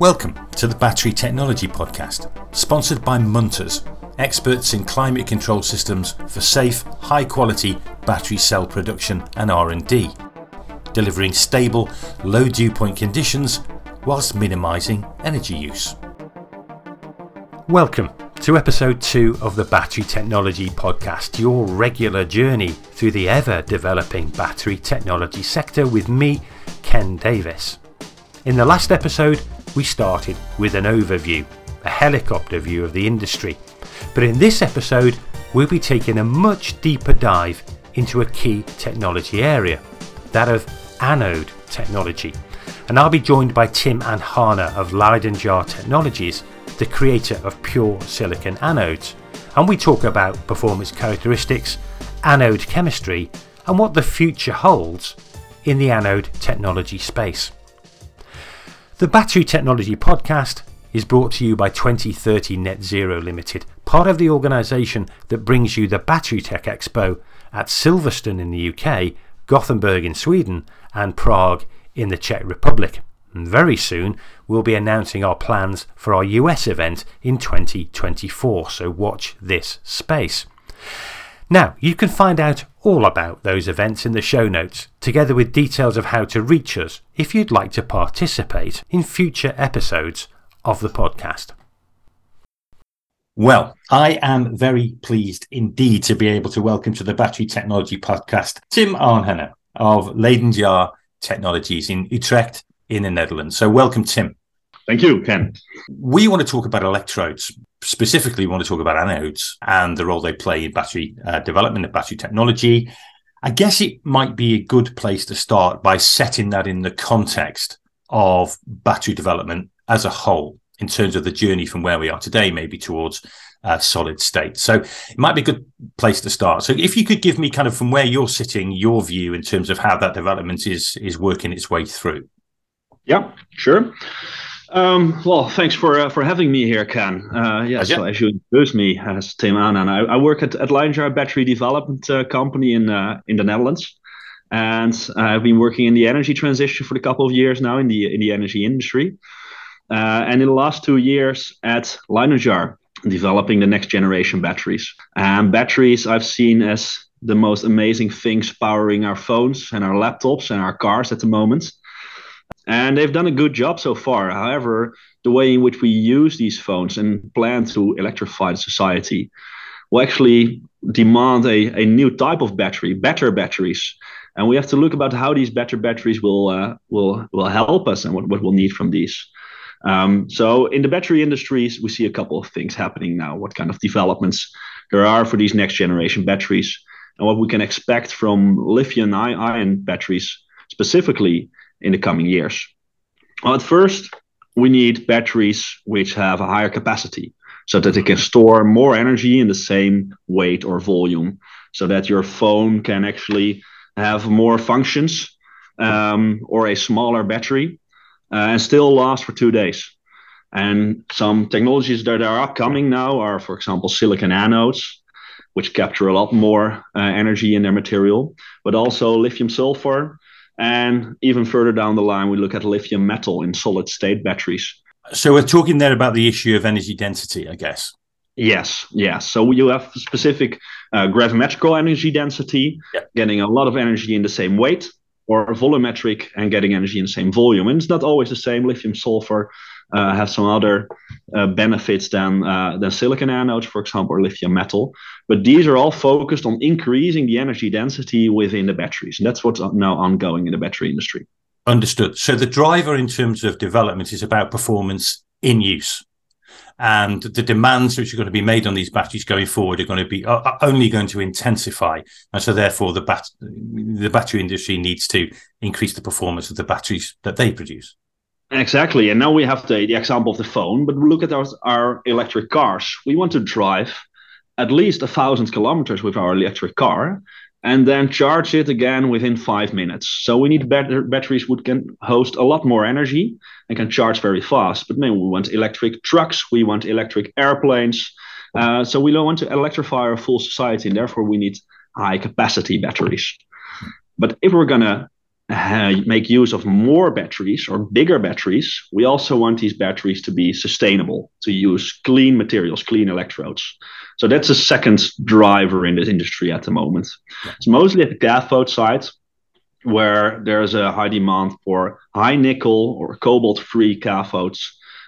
Welcome to the Battery Technology Podcast, sponsored by Munters, experts in climate control systems for safe, high-quality battery cell production and R&D, delivering stable, low dew point conditions whilst minimizing energy use. Welcome to episode 2 of the Battery Technology Podcast, your regular journey through the ever developing battery technology sector with me, Ken Davis. In the last episode, we started with an overview, a helicopter view of the industry. But in this episode, we'll be taking a much deeper dive into a key technology area, that of anode technology. And I'll be joined by Tim Aanhane of Leyden Jar Technologies, the creator of pure silicon anodes. And we talk about performance characteristics, anode chemistry, and what the future holds in the anode technology space. The Battery Technology Podcast is brought to you by 2030 Net Zero Limited, part of the organisation that brings you the Battery Tech Expo at Silverstone in the UK, Gothenburg in Sweden, and Prague in the Czech Republic. And very soon, we'll be announcing our plans for our US event in 2024, so watch this space. Now, you can find out all about those events in the show notes, together with details of how to reach us if you'd like to participate in future episodes of the podcast. Well, I am very pleased indeed to be able to welcome to the Battery Technology Podcast Tim Aanhane of Leyden Jar Technologies in Utrecht in the Netherlands. So, welcome, Tim. Thank you, Ken. We want to talk about electrodes. Specifically, we want to talk about anodes and the role they play in battery uh, development and battery technology. I guess it might be a good place to start by setting that in the context of battery development as a whole, in terms of the journey from where we are today, maybe towards uh, solid state. So it might be a good place to start. So if you could give me kind of from where you're sitting, your view in terms of how that development is is working its way through. Yeah, sure. Um, well, thanks for uh, for having me here, Ken. Uh, yeah, so as you introduced me as Tim Aanhane, I, I work at, at Battery Development uh, Company in uh, in the Netherlands, and I've been working in the energy transition for a couple of years now in the in the energy industry, uh, and in the last two years at Leyden developing the next generation batteries. And batteries I've seen as the most amazing things powering our phones and our laptops and our cars at the moment and they've done a good job so far. However, the way in which we use these phones and plan to electrify the society will actually demand a, a new type of battery, better batteries. And we have to look about how these better batteries will uh, will will help us and what, what we'll need from these. Um, so in the battery industries, we see a couple of things happening now. What kind of developments there are for these next generation batteries, and what we can expect from lithium ion batteries specifically in the coming years. At first, we need batteries which have a higher capacity so that they can store more energy in the same weight or volume so that your phone can actually have more functions um, or a smaller battery uh, and still last for two days. And some technologies that are upcoming now are, for example, silicon anodes, which capture a lot more uh, energy in their material, but also lithium sulfur, and even further down the line, we look at lithium metal in solid state batteries. So we're talking there about the issue of energy density, I guess. Yes, yes. So you have specific uh, gravimetrical energy density, yeah. getting a lot of energy in the same weight, or volumetric and getting energy in the same volume. And it's not always the same. Lithium sulfur uh, have some other uh, benefits than uh, than silicon anodes, for example, or lithium metal. But these are all focused on increasing the energy density within the batteries, and that's what's now ongoing in the battery industry. Understood. So the driver in terms of development is about performance in use. And the demands which are going to be made on these batteries going forward are going to be are only going to intensify, and so therefore the bat- the battery industry needs to increase the performance of the batteries that they produce. Exactly. And now we have the, the example of the phone, but look at our, our electric cars. We want to drive at least a thousand kilometers with our electric car and then charge it again within five minutes. So we need better batteries which can host a lot more energy and can charge very fast. But then we want electric trucks, we want electric airplanes. Uh, so we don't want to electrify our full society, and therefore we need high capacity batteries. But if we're gonna uh, make use of more batteries or bigger batteries, we also want these batteries to be sustainable, to use clean materials, clean electrodes. So that's a second driver in this industry at the moment. It's mostly at the cathode side, where there's a high demand for high nickel or cobalt-free cathodes,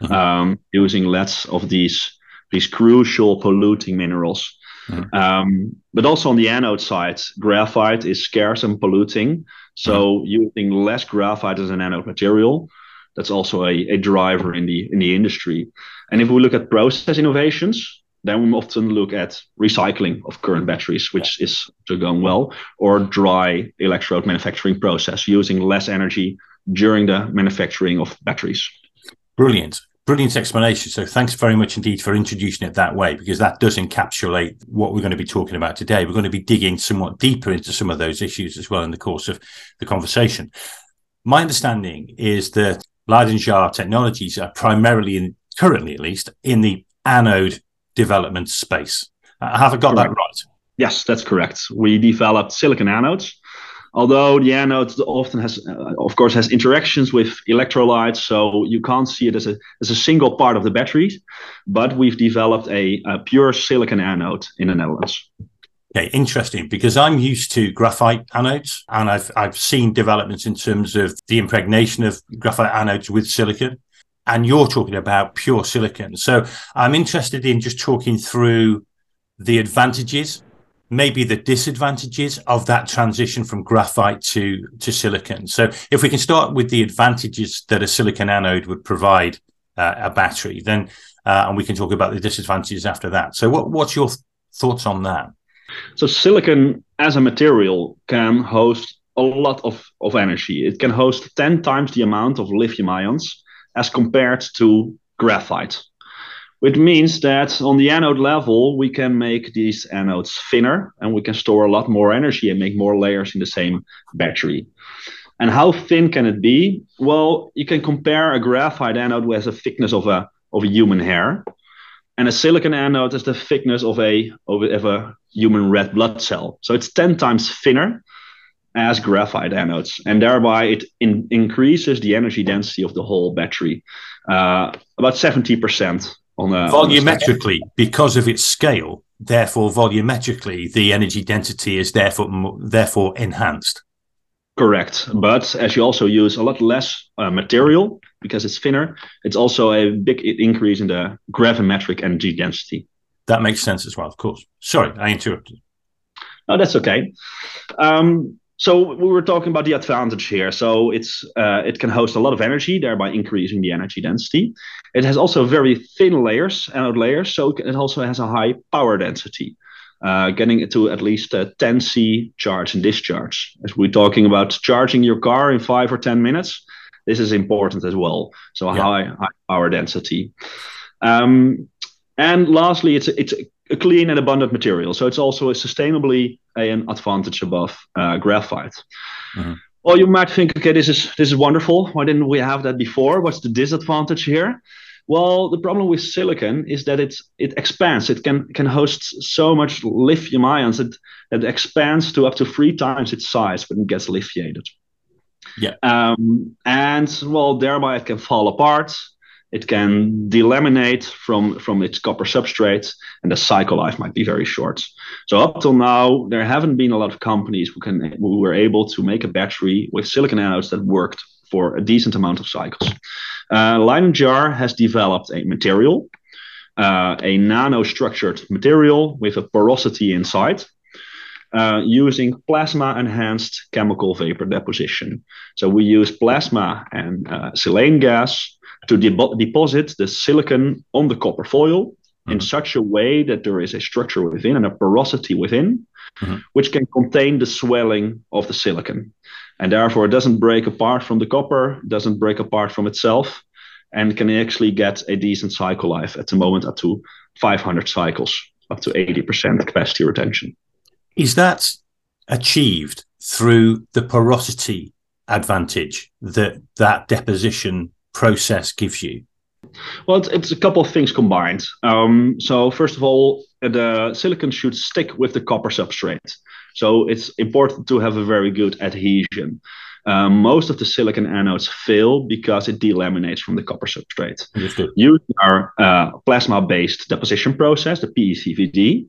mm-hmm. um, using less of these these crucial polluting minerals. Mm-hmm. Um, but also on the anode side, graphite is scarce and polluting. So mm-hmm. using less graphite as an anode material, that's also a, a driver in the in the industry. And if we look at process innovations, then we often look at recycling of current batteries, which is going well, or dry electrode manufacturing process using less energy during the manufacturing of batteries. Brilliant. Brilliant explanation. So, thanks very much indeed for introducing it that way, because that does encapsulate what we're going to be talking about today. We're going to be digging somewhat deeper into some of those issues as well in the course of the conversation. My understanding is that LeydenJar technologies are primarily, in, currently at least, in the anode development space. Uh, have I got correct. that right? Yes, that's correct. We developed silicon anodes although the anode often has, uh, of course, has interactions with electrolytes, so you can't see it as a as a single part of the battery. But we've developed a, a pure silicon anode in the Netherlands. Okay, interesting because I'm used to graphite anodes and I've I've seen developments in terms of the impregnation of graphite anodes with silicon. And you're talking about pure silicon. So I'm interested in just talking through the advantages maybe the disadvantages of that transition from graphite to to silicon. So if we can start with the advantages that a silicon anode would provide uh, a battery, then uh, and we can talk about the disadvantages after that. So what what's your th- thoughts on that? So silicon as a material can host a lot of, of energy. It can host 10 times the amount of lithium ions as compared to graphite which means that on the anode level, we can make these anodes thinner and we can store a lot more energy and make more layers in the same battery. And how thin can it be? Well, you can compare a graphite anode with a thickness of a, of a human hair, and a silicon anode is the thickness of a, of a, of a human red blood cell. So it's 10 times thinner as graphite anodes, and thereby it in, increases the energy density of the whole battery uh, about 70% on a volumetrically on because of its scale. Therefore, volumetrically, the energy density is therefore therefore enhanced. Correct, but as you also use a lot less uh, material because it's thinner, it's also a big increase in the gravimetric energy density. That makes sense as well, of course. Sorry, I interrupted. No, that's okay. Um, so we were talking about the advantage here. So it's uh, it can host a lot of energy, thereby increasing the energy density. It has also very thin layers, anode layers, so it also has a high power density, uh, getting it to at least a 10 C charge and discharge. As we're talking about charging your car in five or 10 minutes, this is important as well. So yeah. high, high power density. Um, and lastly, it's it's a clean and abundant material. So it's also a sustainably an advantage above uh, graphite. Mm-hmm. Well, you might think, okay, this is this is wonderful. Why didn't we have that before? What's the disadvantage here? Well, the problem with silicon is that it it expands. It can can host so much lithium ions that it expands to up to three times its size when it gets lithiated. Yeah. Um, and well, thereby it can fall apart. It can delaminate from, from its copper substrate, and the cycle life might be very short. So up till now, there haven't been a lot of companies who can who were able to make a battery with silicon anodes that worked for a decent amount of cycles. Uh, LeydenJar has developed a material, uh, a nano-structured material with a porosity inside, uh, using plasma enhanced chemical vapor deposition. So we use plasma and uh, silane gas to de- deposit the silicon on the copper foil mm-hmm. in such a way that there is a structure within and a porosity within, mm-hmm. which can contain the swelling of the silicon. And therefore, it doesn't break apart from the copper, doesn't break apart from itself, and can actually get a decent cycle life at the moment up to 500 cycles, up to 80% capacity retention. Is that achieved through the porosity advantage that that deposition process gives you? Well, it's, it's a couple of things combined. Um, so first of all, the silicon should stick with the copper substrate. So it's important to have a very good adhesion. uh, most of the silicon anodes fail because it delaminates from the copper substrate. Understood. Using our uh, plasma-based deposition process, the PECVD,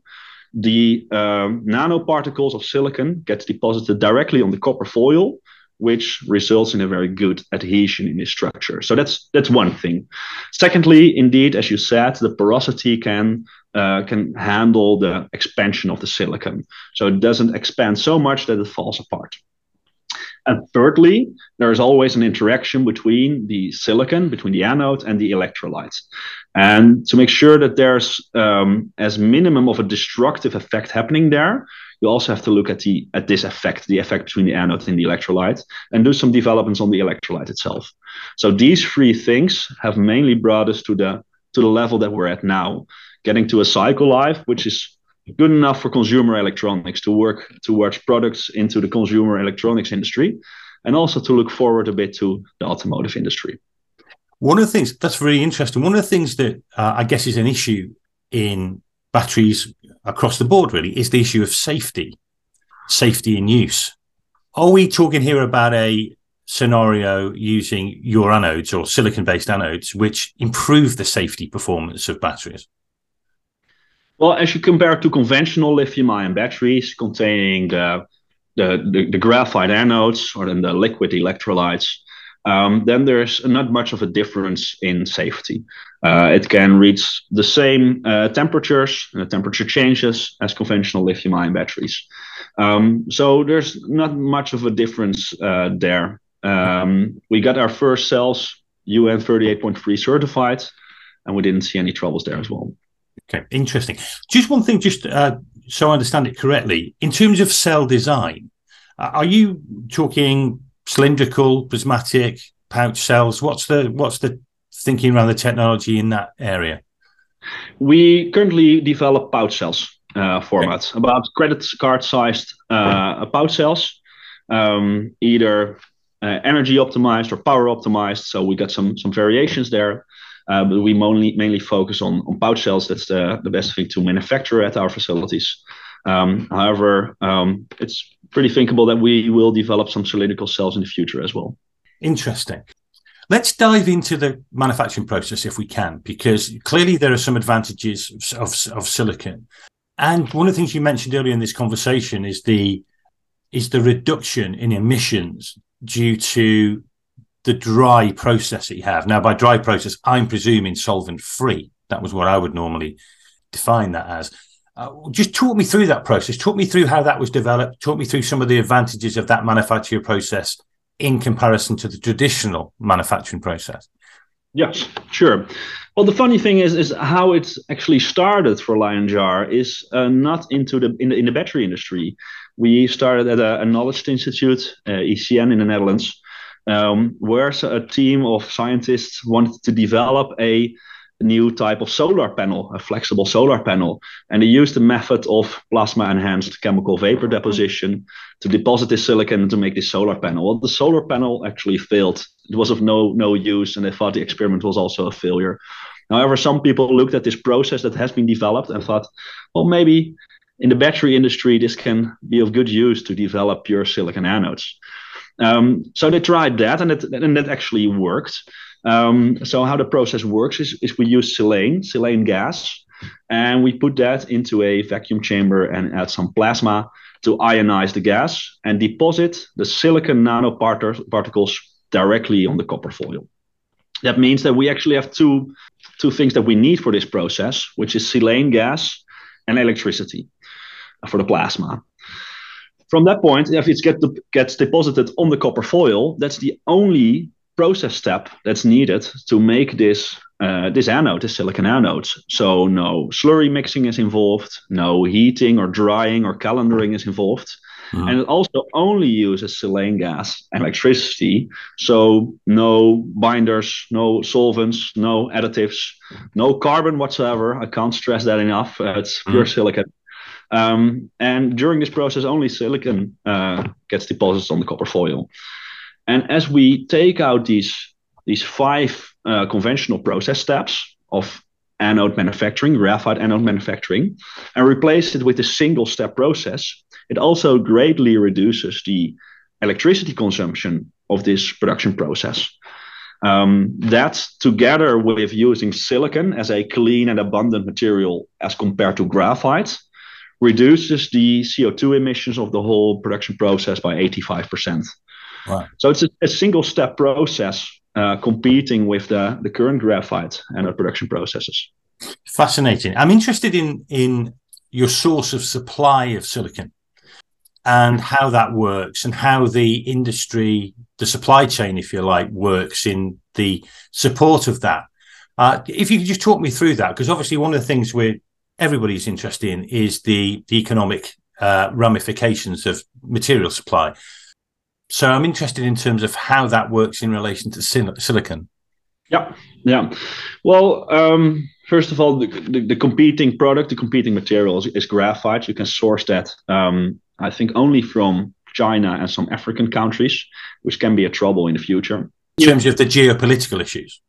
the um, nanoparticles of silicon gets deposited directly on the copper foil, which results in a very good adhesion in this structure. So that's that's one thing. Secondly, indeed, as you said, the porosity can uh, can handle the expansion of the silicon, so it doesn't expand so much that it falls apart. And thirdly, there is always an interaction between the silicon, between the anode and the electrolytes. And to make sure that there's um, as minimum of a destructive effect happening there, you also have to look at the at this effect, the effect between the anode and the electrolyte, and do some developments on the electrolyte itself. So these three things have mainly brought us to the to the level that we're at now, getting to a cycle life which is good enough for consumer electronics to work towards products into the consumer electronics industry, and also to look forward a bit to the automotive industry. One of the things that's really interesting. One of the things that uh, I guess is an issue in batteries across the board really is the issue of safety, safety in use. Are we talking here about a scenario using your anodes or silicon based anodes, which improve the safety performance of batteries? Well, as you compare to conventional lithium ion batteries containing the, the, the, the graphite anodes or then the liquid electrolytes, um, then there's not much of a difference in safety. Uh, it can reach the same uh, temperatures, uh, temperature changes as conventional lithium ion batteries. Um, so there's not much of a difference uh, there. Um, we got our first cells UN 38.3 certified, and we didn't see any troubles there as well. Okay, interesting. Just one thing, just uh, so I understand it correctly, in terms of cell design, uh, are you talking cylindrical, prismatic, pouch cells? What's the what's the thinking around the technology in that area? We currently develop pouch cells uh, formats, okay. about credit card sized uh, pouch cells, um, either uh, energy optimized or power optimized. So we got some some variations there. Uh, but we mainly mainly focus on pouch cells. That's the the best thing to manufacture at our facilities. Um, however, um, it's pretty thinkable that we will develop some cylindrical cells in the future as well. Interesting. Let's dive into the manufacturing process if we can, because clearly there are some advantages of, of silicon. And one of the things you mentioned earlier in this conversation is the is the reduction in emissions due to the dry process that you have. Now, by dry process, I'm presuming solvent free. That was what I would normally define that as. Uh, just talk me through that process. Talk me through how that was developed. Talk me through some of the advantages of that manufacturing process in comparison to the traditional manufacturing process. Yes, sure. Well, the funny thing is, is how it's actually started for LeydenJar is uh, not into the in, the in the battery industry. We started at a, a knowledge institute, uh, ECN in the Netherlands, um, where a team of scientists wanted to develop a new type of solar panel, a flexible solar panel. And they used the method of plasma enhanced chemical vapor deposition to deposit this silicon to make this solar panel. Well, the solar panel actually failed. It was of no, no use, and they thought the experiment was also a failure. However, some people looked at this process that has been developed and thought, well, maybe in the battery industry, this can be of good use to develop pure silicon anodes. Um, so they tried that, and it, and that actually worked. Um, so how the process works is, is we use silane, silane gas, and we put that into a vacuum chamber and add some plasma to ionize the gas and deposit the silicon nanoparticles directly on the copper foil. That means that we actually have two, two things that we need for this process, which is silane gas and electricity for the plasma. From that point, if it get, gets deposited on the copper foil, that's the only process step that's needed to make this uh, this anode, this silicon anode. So no slurry mixing is involved, no heating or drying or calendering is involved. Mm. And it also only uses silane gas and electricity. So no binders, no solvents, no additives, no carbon whatsoever. I can't stress that enough. Uh, it's pure mm. silicon. Um, and during this process, only silicon uh, gets deposited on the copper foil. And as we take out these, these five uh, conventional process steps of anode manufacturing, graphite anode manufacturing, and replace it with a single step process, it also greatly reduces the electricity consumption of this production process. Um, that together with using silicon as a clean and abundant material as compared to graphite reduces the CO2 emissions of the whole production process by 85%. Right. So it's a, a single step process uh, competing with the, the current graphite anode production processes. Fascinating. I'm interested in in your source of supply of silicon and how that works and how the industry, the supply chain, if you like, works in the support of that. Uh, if you could just talk me through that, because obviously one of the things we're everybody's interested in is the, the economic uh, ramifications of material supply. So I'm interested in terms of how that works in relation to sil- silicon. Yeah, yeah. Well, um, first of all, the, the, the, competing product, the competing material is, is graphite. You can source that, um, I think, only from China and some African countries, which can be a trouble in the future. In terms of the geopolitical issues.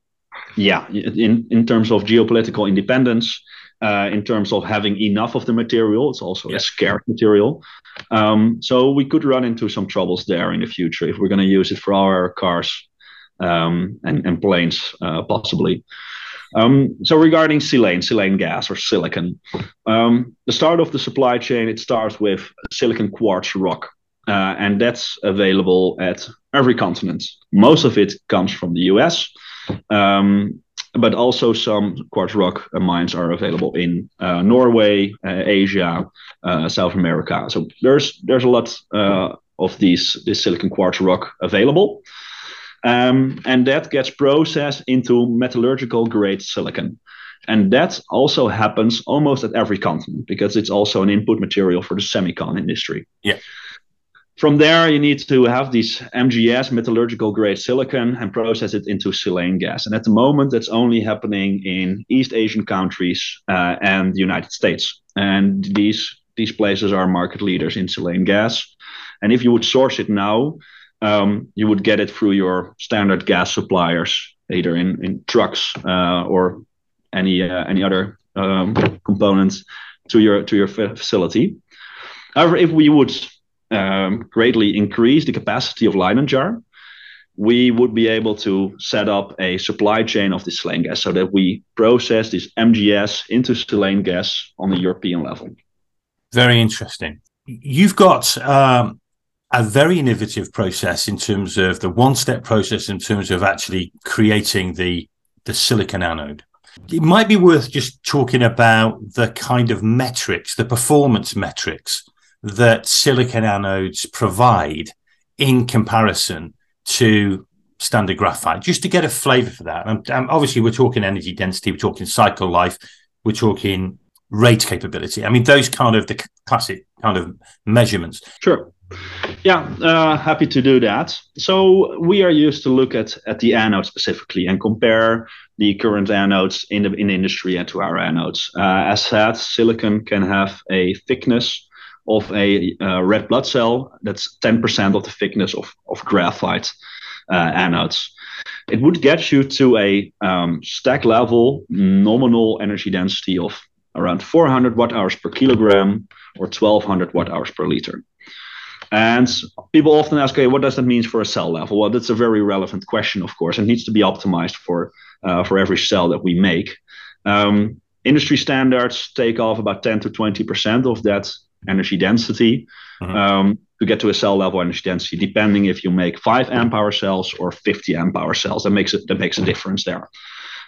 Yeah, in, in terms of geopolitical independence, uh, in terms of having enough of the material. It's also yeah. a scarce material. Um, so we could run into some troubles there in the future if we're going to use it for our cars um, and, and, planes, uh, possibly. Um, so regarding silane, silane gas or silicon, um, the start of the supply chain, it starts with silicon quartz rock. Uh, and that's available at every continent. Most of it comes from the US. Um, but also some quartz rock mines are available in uh, Norway, uh, Asia, uh, South America. So there's there's a lot uh, of these this silicon quartz rock available, um, and that gets processed into metallurgical grade silicon. And that also happens almost at every continent because it's also an input material for the semicon industry. Yeah. From there, you need to have these MGS, metallurgical grade silicon, and process it into silane gas. And at the moment, that's only happening in East Asian countries uh, and the United States. And these these places are market leaders in silane gas. And if you would source it now, um, you would get it through your standard gas suppliers, either in, in trucks uh, or any uh, any other um, components to your to your facility. However, if we would um, greatly increase the capacity of LeydenJar, we would be able to set up a supply chain of this silane gas so that we process this MGS into silane gas on the European level. Very interesting. You've got um, a very innovative process in terms of the one-step process in terms of actually creating the the silicon anode. It might be worth just talking about the kind of metrics, the performance metrics that silicon anodes provide in comparison to standard graphite, just to get a flavor for that. And, obviously, we're talking energy density, we're talking cycle life, we're talking rate capability. I mean, those kind of the classic kind of measurements. Sure. Yeah, uh, happy to do that. So we are used to look at at the anode specifically and compare the current anodes in the in the industry and to our anodes. Uh, as said, silicon can have a thickness of a uh, red blood cell that's 10% of the thickness of, of graphite uh, anodes. It would get you to a um, stack level nominal energy density of around 400 watt hours per kilogram or 1200 watt hours per liter. And people often ask, okay, what does that mean for a cell level? Well, that's a very relevant question, of course, and needs to be optimized for uh, for every cell that we make. Um, industry standards take off about 10 to 20 percent of that energy density mm-hmm. um, to get to a cell level energy density, depending if you make five amp hour cells or 50 amp hour cells. That makes it that makes a difference there.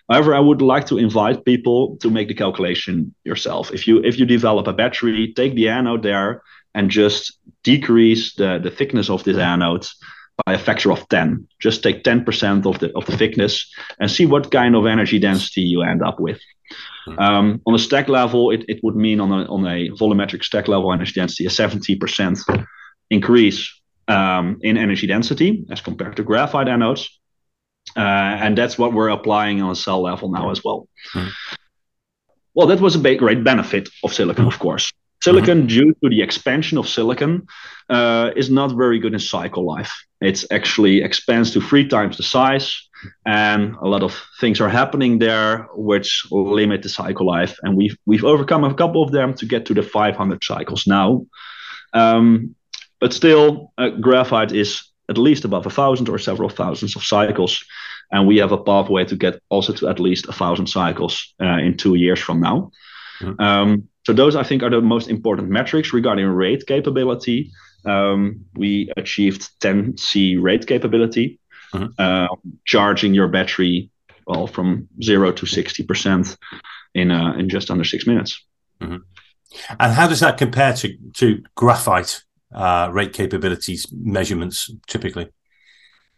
However, I would like to invite people to make the calculation yourself. If you if you develop a battery, take the anode there and just decrease the, the thickness of this anode by a factor of 10. Just take 10% of the of the thickness and see what kind of energy density you end up with. Hmm. Um, on a stack level, it, it would mean on a, on a volumetric stack level energy density a 70% increase um, in energy density as compared to graphite anodes. Uh, and that's what we're applying on a cell level now as well. Mm. Well, that was a big, great benefit of silicon, of course. Silicon, mm-hmm. due to the expansion of silicon, uh, is not very good in cycle life. It's actually expands to three times the size and a lot of things are happening there which limit the cycle life and we've we've overcome a couple of them to get to the 500 cycles now um, but still, uh, graphite is at least above a thousand or several thousands of cycles, and we have a pathway to get also to at least a thousand cycles uh, in two years from now. Mm-hmm. Um, so those I think are the most important metrics regarding rate capability. Um, we achieved 10C rate capability, mm-hmm. uh, charging your battery well from zero to 60% in uh, in just under six minutes. Mm-hmm. And how does that compare to to graphite uh, rate capabilities measurements typically?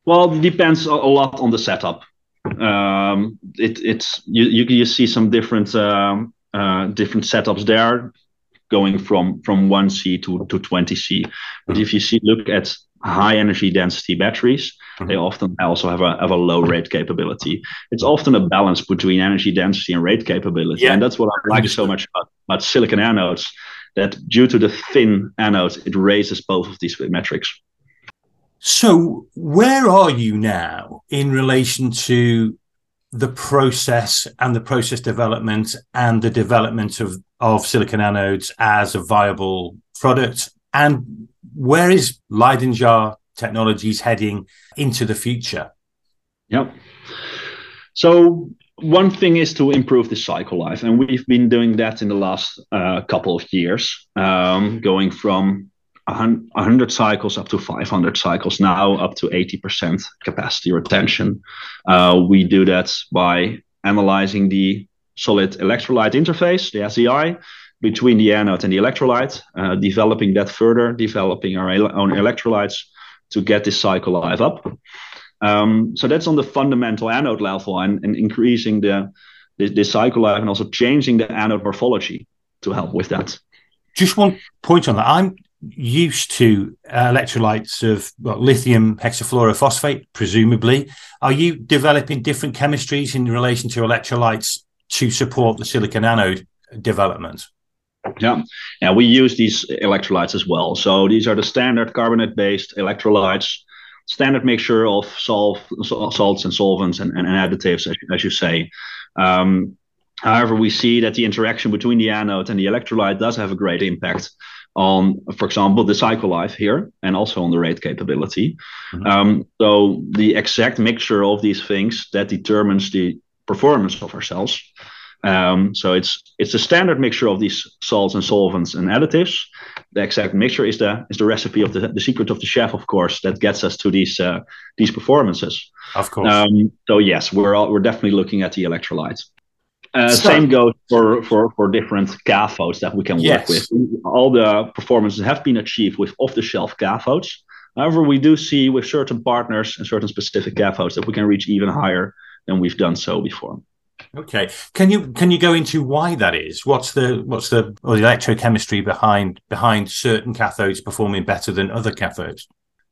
Well, it depends a lot on the setup. Um, it, it's you, you, you see some different um, uh, different setups there, going from from one C to to twenty C. But mm-hmm. if you see look at high energy density batteries, mm-hmm. they often also have a have a low rate capability. It's often a balance between energy density and rate capability, yeah. and that's what I like so much about, about silicon anodes. That due to the thin anodes, it raises both of these metrics. So, where are you now in relation to the process and the process development and the development of, of silicon anodes as a viable product? And where is Leyden Jar Technologies heading into the future? Yep. So one thing is to improve the cycle life, and we've been doing that in the last uh, couple of years, um, going from 100 cycles up to 500 cycles now up to 80% capacity retention uh, we do that by analyzing the solid electrolyte interface the SEI between the anode and the electrolyte uh, developing that further developing our own electrolytes to get this cycle life up um, so that's on the fundamental anode level and, and increasing the, the, the cycle life and also changing the anode morphology to help with that just one point on that i'm used to uh, electrolytes of well, lithium hexafluorophosphate, presumably. Are you developing different chemistries in relation to electrolytes to support the silicon anode development? Yeah, yeah, we use these electrolytes as well. So these are the standard carbonate-based electrolytes, standard mixture of salt, salts and solvents and, and additives, as, as you say. Um, however, we see that the interaction between the anode and the electrolyte does have a great impact on, for example, the cycle life here and also on the rate capability. Mm-hmm. Um, so the exact mixture of these things that determines the performance of our cells. Um, so it's it's a standard mixture of these salts and solvents and additives. The exact mixture is the is the recipe of the the secret of the chef, of course, that gets us to these uh, these performances. Of course. Um, so yes, we're all, we're definitely looking at the electrolytes. Uh, same goes for, for, for different cathodes that we can yes. work with. All the performances have been achieved with off-the-shelf cathodes. However, we do see with certain partners and certain specific cathodes that we can reach even higher than we've done so before. Okay, can you can you go into why that is? What's the what's the, or the electrochemistry behind behind certain cathodes performing better than other cathodes?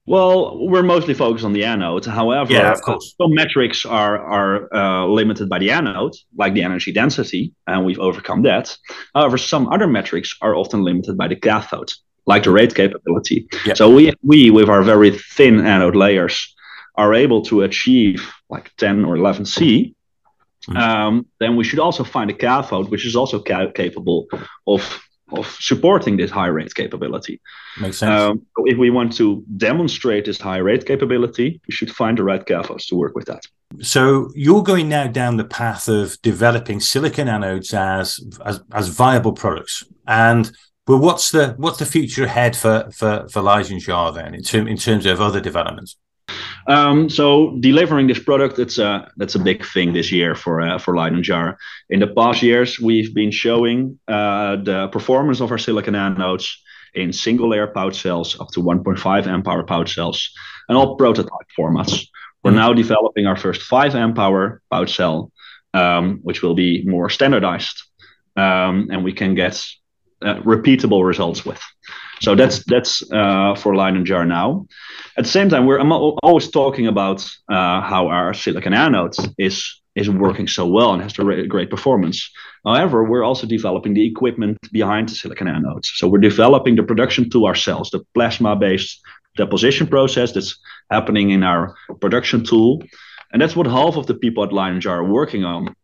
Well, we're mostly focused on the anode. However, yeah, of course. some metrics are are uh, limited by the anode, like the energy density, and we've overcome that. However, some other metrics are often limited by the cathode, like the rate capability. Yeah. So we we with our very thin anode layers are able to achieve like 10 or 11 C. Mm. Um, then we should also find a cathode which is also ca- capable of of supporting this high rate capability. Makes sense. Um, if we want to demonstrate this high rate capability, we should find the right cathodes to work with that. So you're going now down the path of developing silicon anodes as as, as viable products. And well, what's the what's the future ahead for for for Leyden then in term in terms of other developments? Um, so delivering this product, it's a that's a big thing this year for uh, for Leyden Jar. In the past years, we've been showing uh, the performance of our silicon anodes in single layer pouch cells up to 1.5 amp hour pouch cells, and all prototype formats. We're mm-hmm. now developing our first 5 amp hour pouch cell, um, which will be more standardized, um, and we can get uh, repeatable results with. So that's that's uh, for Leyden Jar now. At the same time, we're I'm always talking about uh, how our silicon anode is is working so well and has a great performance. However, we're also developing the equipment behind the silicon anodes. So we're developing the production tool ourselves, the plasma-based deposition process that's happening in our production tool. And that's what half of the people at Leyden Jar are working on.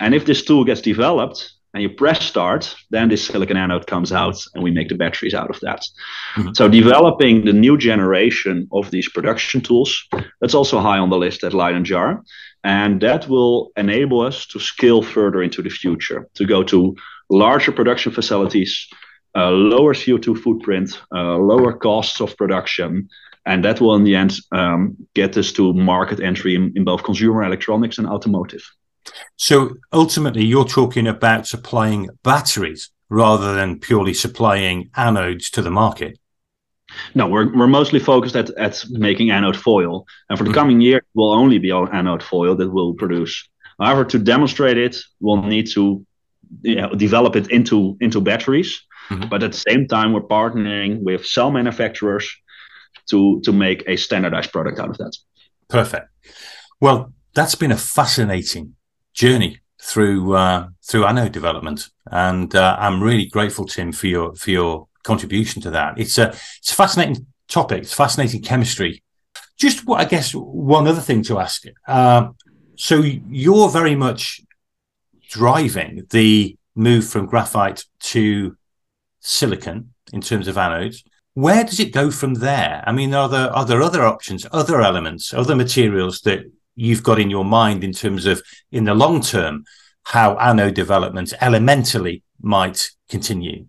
And if this tool gets developed, and you press start, then this silicon anode comes out and we make the batteries out of that. Mm-hmm. So developing the new generation of these production tools, that's also high on the list at LeydenJar. And that will enable us to scale further into the future, to go to larger production facilities, uh, lower CO2 footprint, uh, lower costs of production, and that will in the end um, get us to market entry in, in both consumer electronics and automotive. So ultimately, you're talking about supplying batteries rather than purely supplying anodes to the market. No, we're, we're mostly focused at, at making anode foil. And for the mm-hmm. coming year, it will only be on anode foil that we'll produce. However, to demonstrate it, we'll need to you know, develop it into, into batteries. Mm-hmm. But at the same time, we're partnering with cell manufacturers to, to make a standardized product out of that. Perfect. Well, that's been a fascinating journey through uh, through anode development, and uh, I'm really grateful, Tim, for your for your contribution to that. It's a it's a fascinating topic. It's fascinating chemistry. Just what I guess one other thing to ask. Uh, so you're very much driving the move from graphite to silicon in terms of anodes. Where does it go from there? I mean, are there are there other options, other elements, other materials that you've got in your mind in terms of in the long term how anode development elementally might continue?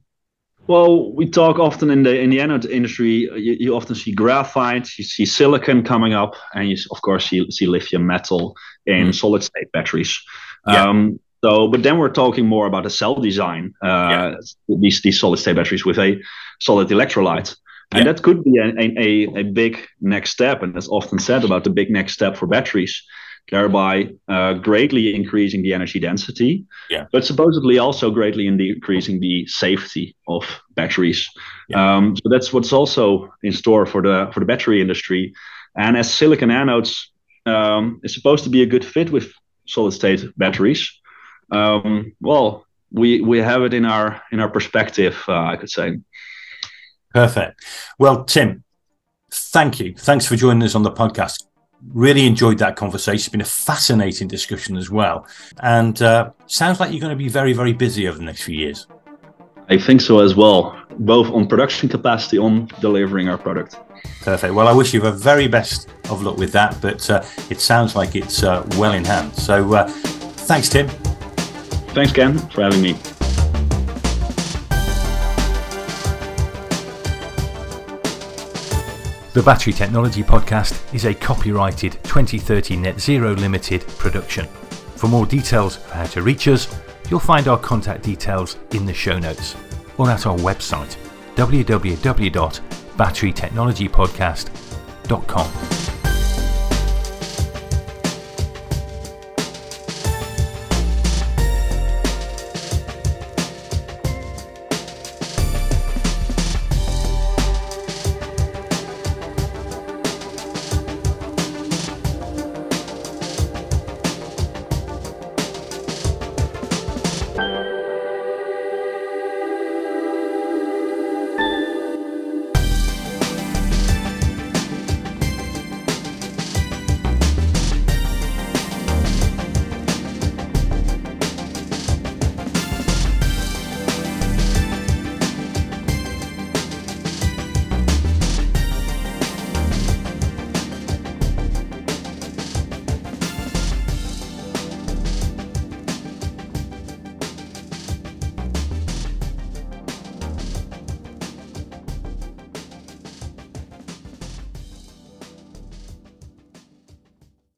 Well, we talk often in the in the anode industry. You, you often see graphite, you see silicon coming up, and you of course see, see lithium metal in mm. solid state batteries. Yeah. Um, so, but then we're talking more about a cell design. Uh, yeah. These these solid state batteries with a solid electrolyte. And that could be a, a, a big next step. And that's often said about the big next step for batteries, thereby uh, greatly increasing the energy density, yeah. but supposedly also greatly increasing the safety of batteries. Yeah. Um, so that's what's also in store for the for the battery industry. And as silicon anodes um, is supposed to be a good fit with solid state batteries, um, well, we we have it in our in our perspective, uh, I could say. Perfect. Well, Tim, thank you. Thanks for joining us on the podcast. Really enjoyed that conversation. It's been a fascinating discussion as well. And uh, sounds like you're going to be very, very busy over the next few years. I think so as well, both on production capacity, on delivering our product. Perfect. Well, I wish you the very best of luck with that, but uh, it sounds like it's uh, well in hand. So uh, thanks, Tim. Thanks, Ken, for having me. The Battery Technology Podcast is a copyrighted 2030 Net Zero Limited production. For more details of how to reach us, you'll find our contact details in the show notes or at our website www.batterytechnologypodcast.com.